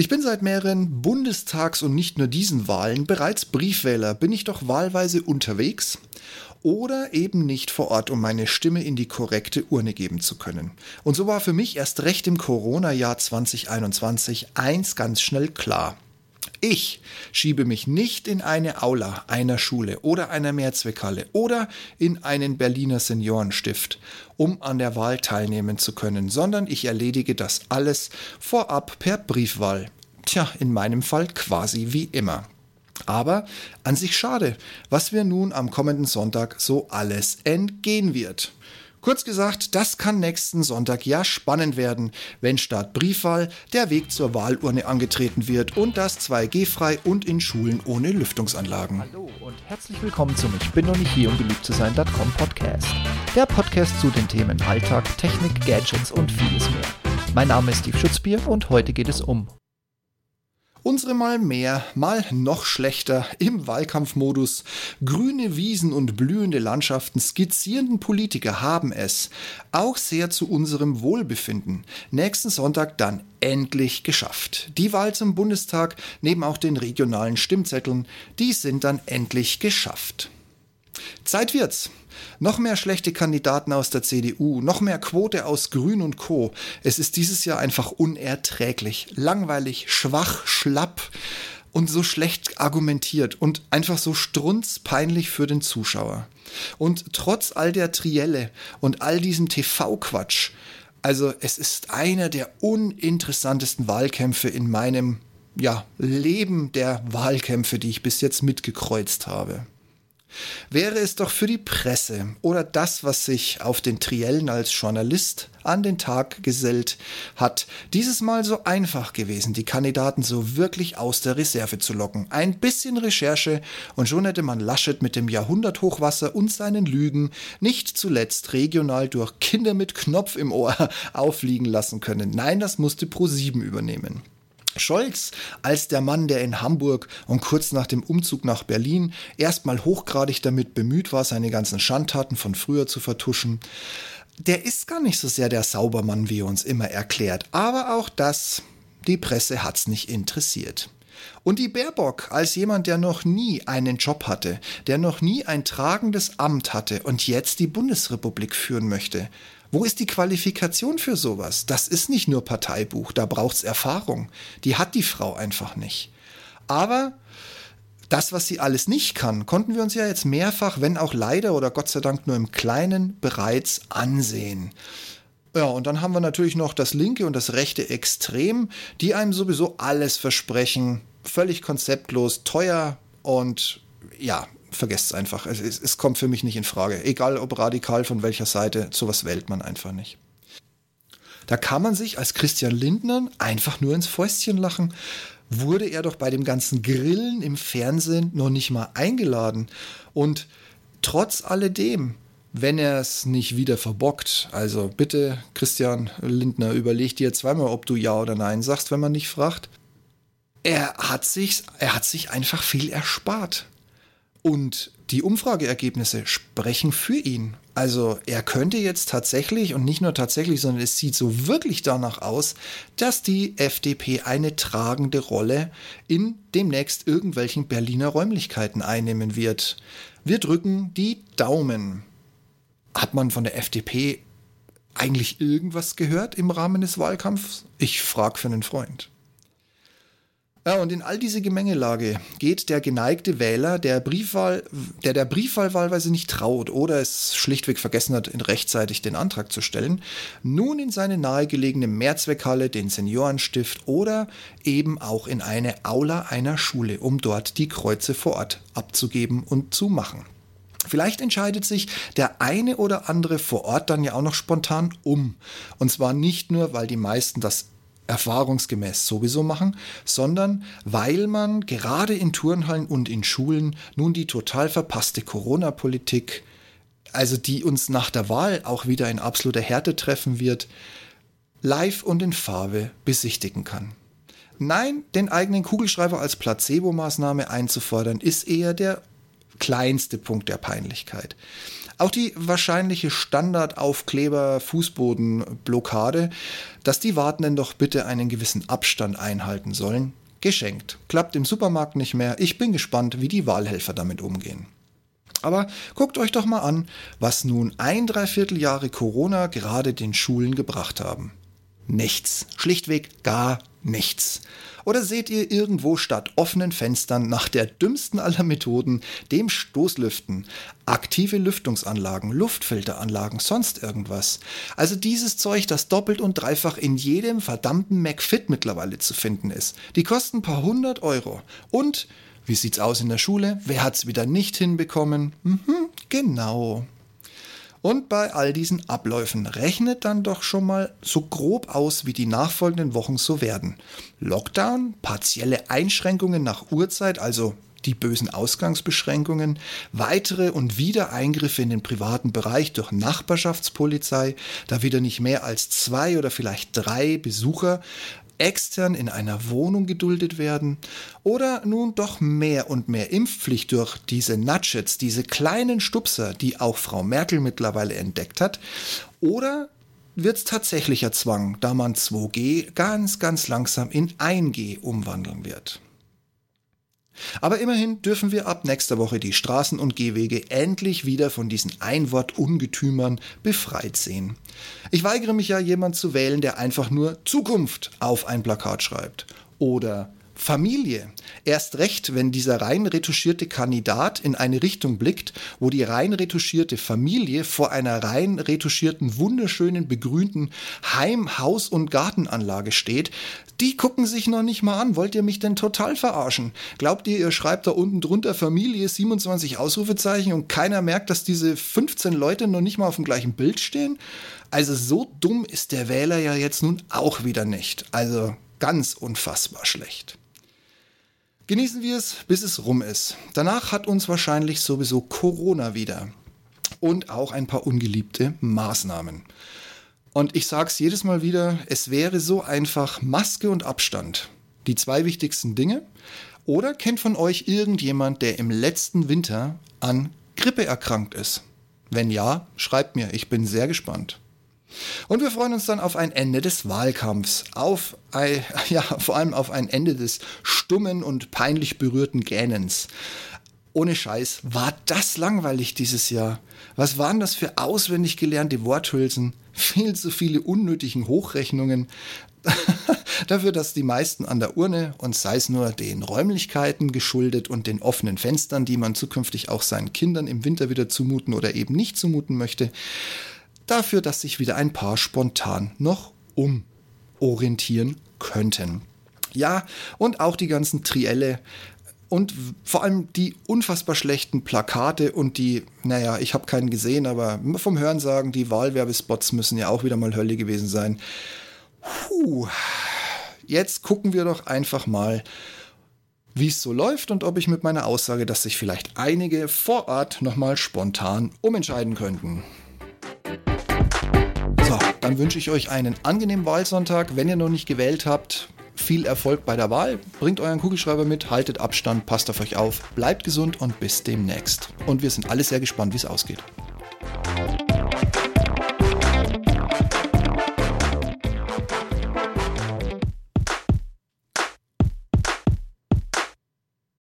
Ich bin seit mehreren Bundestags- und nicht nur diesen Wahlen bereits Briefwähler. Bin ich doch wahlweise unterwegs oder eben nicht vor Ort, um meine Stimme in die korrekte Urne geben zu können. Und so war für mich erst recht im Corona-Jahr 2021 eins ganz schnell klar. Ich schiebe mich nicht in eine Aula einer Schule oder einer Mehrzweckhalle oder in einen Berliner Seniorenstift, um an der Wahl teilnehmen zu können, sondern ich erledige das alles vorab per Briefwahl. Tja, in meinem Fall quasi wie immer. Aber an sich schade, was mir nun am kommenden Sonntag so alles entgehen wird. Kurz gesagt, das kann nächsten Sonntag ja spannend werden, wenn statt Briefwahl der Weg zur Wahlurne angetreten wird und das 2G-frei und in Schulen ohne Lüftungsanlagen. Hallo und herzlich willkommen zum Ich bin noch nicht hier, um beliebt zu sein.com Podcast. Der Podcast zu den Themen Alltag, Technik, Gadgets und vieles mehr. Mein Name ist Steve Schutzbier und heute geht es um Unsere mal mehr, mal noch schlechter im Wahlkampfmodus. Grüne Wiesen und blühende Landschaften skizzierenden Politiker haben es, auch sehr zu unserem Wohlbefinden, nächsten Sonntag dann endlich geschafft. Die Wahl zum Bundestag, neben auch den regionalen Stimmzetteln, die sind dann endlich geschafft. Zeit wird's. Noch mehr schlechte Kandidaten aus der CDU, noch mehr Quote aus Grün und Co. Es ist dieses Jahr einfach unerträglich, langweilig, schwach, schlapp und so schlecht argumentiert und einfach so strunzpeinlich für den Zuschauer. Und trotz all der Trielle und all diesem TV-Quatsch, also es ist einer der uninteressantesten Wahlkämpfe in meinem ja, Leben der Wahlkämpfe, die ich bis jetzt mitgekreuzt habe. Wäre es doch für die Presse oder das, was sich auf den Triellen als Journalist an den Tag gesellt hat, dieses Mal so einfach gewesen, die Kandidaten so wirklich aus der Reserve zu locken. Ein bisschen Recherche und schon hätte man Laschet mit dem Jahrhunderthochwasser und seinen Lügen nicht zuletzt regional durch Kinder mit Knopf im Ohr aufliegen lassen können. Nein, das musste Pro7 übernehmen. Scholz als der Mann, der in Hamburg und kurz nach dem Umzug nach Berlin erstmal hochgradig damit bemüht war, seine ganzen Schandtaten von früher zu vertuschen, der ist gar nicht so sehr der Saubermann, wie er uns immer erklärt. Aber auch das, die Presse hat's nicht interessiert. Und die Baerbock als jemand, der noch nie einen Job hatte, der noch nie ein tragendes Amt hatte und jetzt die Bundesrepublik führen möchte, wo ist die Qualifikation für sowas? Das ist nicht nur Parteibuch, da braucht's Erfahrung. Die hat die Frau einfach nicht. Aber das, was sie alles nicht kann, konnten wir uns ja jetzt mehrfach, wenn auch leider oder Gott sei Dank nur im Kleinen, bereits ansehen. Ja, und dann haben wir natürlich noch das linke und das rechte Extrem, die einem sowieso alles versprechen. Völlig konzeptlos, teuer und ja, vergesst es einfach. Es, kommt für mich nicht in Frage. Egal ob radikal von welcher Seite, sowas wählt man einfach nicht. Da kann man sich als Christian Lindner einfach nur ins Fäustchen lachen. Wurde er doch bei dem ganzen Grillen im Fernsehen noch nicht mal eingeladen. Und trotz alledem, wenn er es nicht wieder verbockt, also bitte, Christian Lindner, überleg dir zweimal, ob du Ja oder Nein sagst, wenn man nicht fragt. Er hat sich, er hat sich einfach viel erspart. Und die Umfrageergebnisse sprechen für ihn. Also er könnte jetzt tatsächlich, und nicht nur tatsächlich, sondern es sieht so wirklich danach aus, dass die FDP eine tragende Rolle in demnächst irgendwelchen Berliner Räumlichkeiten einnehmen wird. Wir drücken die Daumen. Hat man von der FDP eigentlich irgendwas gehört im Rahmen des Wahlkampfs? Ich frage für einen Freund. Ja, und in all diese Gemengelage geht der geneigte Wähler, der Briefwahl, der der Briefwahl wahlweise nicht traut oder es schlichtweg vergessen hat, rechtzeitig den Antrag zu stellen, nun in seine nahegelegene Mehrzweckhalle, den Seniorenstift oder eben auch in eine Aula einer Schule, um dort die Kreuze vor Ort abzugeben und zu machen. Vielleicht entscheidet sich der eine oder andere vor Ort dann ja auch noch spontan um. Und zwar nicht nur, weil die meisten das erfahrungsgemäß sowieso machen, sondern weil man gerade in Turnhallen und in Schulen nun die total verpasste Corona-Politik, also die uns nach der Wahl auch wieder in absoluter Härte treffen wird, live und in Farbe besichtigen kann. Nein, den eigenen Kugelschreiber als Placebo-Maßnahme einzufordern, ist eher der kleinste Punkt der Peinlichkeit. Auch die wahrscheinliche Standardaufkleber-Fußbodenblockade, dass die Wartenden doch bitte einen gewissen Abstand einhalten sollen, geschenkt. Klappt im Supermarkt nicht mehr. Ich bin gespannt, wie die Wahlhelfer damit umgehen. Aber guckt euch doch mal an, was nun ein Dreivierteljahre Corona gerade den Schulen gebracht haben. Nichts. Schlichtweg gar nichts. Oder seht ihr irgendwo statt offenen Fenstern nach der dümmsten aller Methoden, dem Stoßlüften, aktive Lüftungsanlagen, Luftfilteranlagen, sonst irgendwas? Also dieses Zeug, das doppelt und dreifach in jedem verdammten McFit mittlerweile zu finden ist. Die kosten ein paar hundert Euro. Und wie sieht's aus in der Schule? Wer hat's wieder nicht hinbekommen? Mhm, genau. Und bei all diesen Abläufen rechnet dann doch schon mal so grob aus, wie die nachfolgenden Wochen so werden. Lockdown, partielle Einschränkungen nach Uhrzeit, also die bösen Ausgangsbeschränkungen, weitere und wieder Eingriffe in den privaten Bereich durch Nachbarschaftspolizei, da wieder nicht mehr als zwei oder vielleicht drei Besucher extern in einer Wohnung geduldet werden oder nun doch mehr und mehr Impfpflicht durch diese Nudgets, diese kleinen Stupser, die auch Frau Merkel mittlerweile entdeckt hat, oder wird es tatsächlicher Zwang, da man 2G ganz, ganz langsam in 1G umwandeln wird. Aber immerhin dürfen wir ab nächster Woche die Straßen und Gehwege endlich wieder von diesen Einwort-Ungetümern befreit sehen. Ich weigere mich ja, jemand zu wählen, der einfach nur Zukunft auf ein Plakat schreibt. Oder Familie. Erst recht, wenn dieser rein retuschierte Kandidat in eine Richtung blickt, wo die rein retuschierte Familie vor einer rein retuschierten, wunderschönen, begrünten Heim-, Haus- und Gartenanlage steht, die gucken sich noch nicht mal an. Wollt ihr mich denn total verarschen? Glaubt ihr, ihr schreibt da unten drunter Familie 27 Ausrufezeichen und keiner merkt, dass diese 15 Leute noch nicht mal auf dem gleichen Bild stehen? Also so dumm ist der Wähler ja jetzt nun auch wieder nicht. Also ganz unfassbar schlecht. Genießen wir es, bis es rum ist. Danach hat uns wahrscheinlich sowieso Corona wieder. Und auch ein paar ungeliebte Maßnahmen. Und ich sage es jedes Mal wieder, es wäre so einfach Maske und Abstand. Die zwei wichtigsten Dinge. Oder kennt von euch irgendjemand, der im letzten Winter an Grippe erkrankt ist? Wenn ja, schreibt mir, ich bin sehr gespannt. Und wir freuen uns dann auf ein Ende des Wahlkampfs, auf, ein, ja, vor allem auf ein Ende des stummen und peinlich berührten Gähnens. Ohne Scheiß, war das langweilig dieses Jahr? Was waren das für auswendig gelernte Worthülsen? Viel zu viele unnötigen Hochrechnungen. Dafür, dass die meisten an der Urne und sei es nur den Räumlichkeiten geschuldet und den offenen Fenstern, die man zukünftig auch seinen Kindern im Winter wieder zumuten oder eben nicht zumuten möchte, dafür, dass sich wieder ein paar spontan noch umorientieren könnten. Ja, und auch die ganzen Trielle und vor allem die unfassbar schlechten Plakate und die, naja, ich habe keinen gesehen, aber vom Hören sagen, die Wahlwerbespots müssen ja auch wieder mal Hölle gewesen sein. Puh. Jetzt gucken wir doch einfach mal, wie es so läuft und ob ich mit meiner Aussage, dass sich vielleicht einige vor Ort nochmal spontan umentscheiden könnten. Dann wünsche ich euch einen angenehmen Wahlsonntag. Wenn ihr noch nicht gewählt habt, viel Erfolg bei der Wahl. Bringt euren Kugelschreiber mit, haltet Abstand, passt auf euch auf, bleibt gesund und bis demnächst. Und wir sind alle sehr gespannt, wie es ausgeht.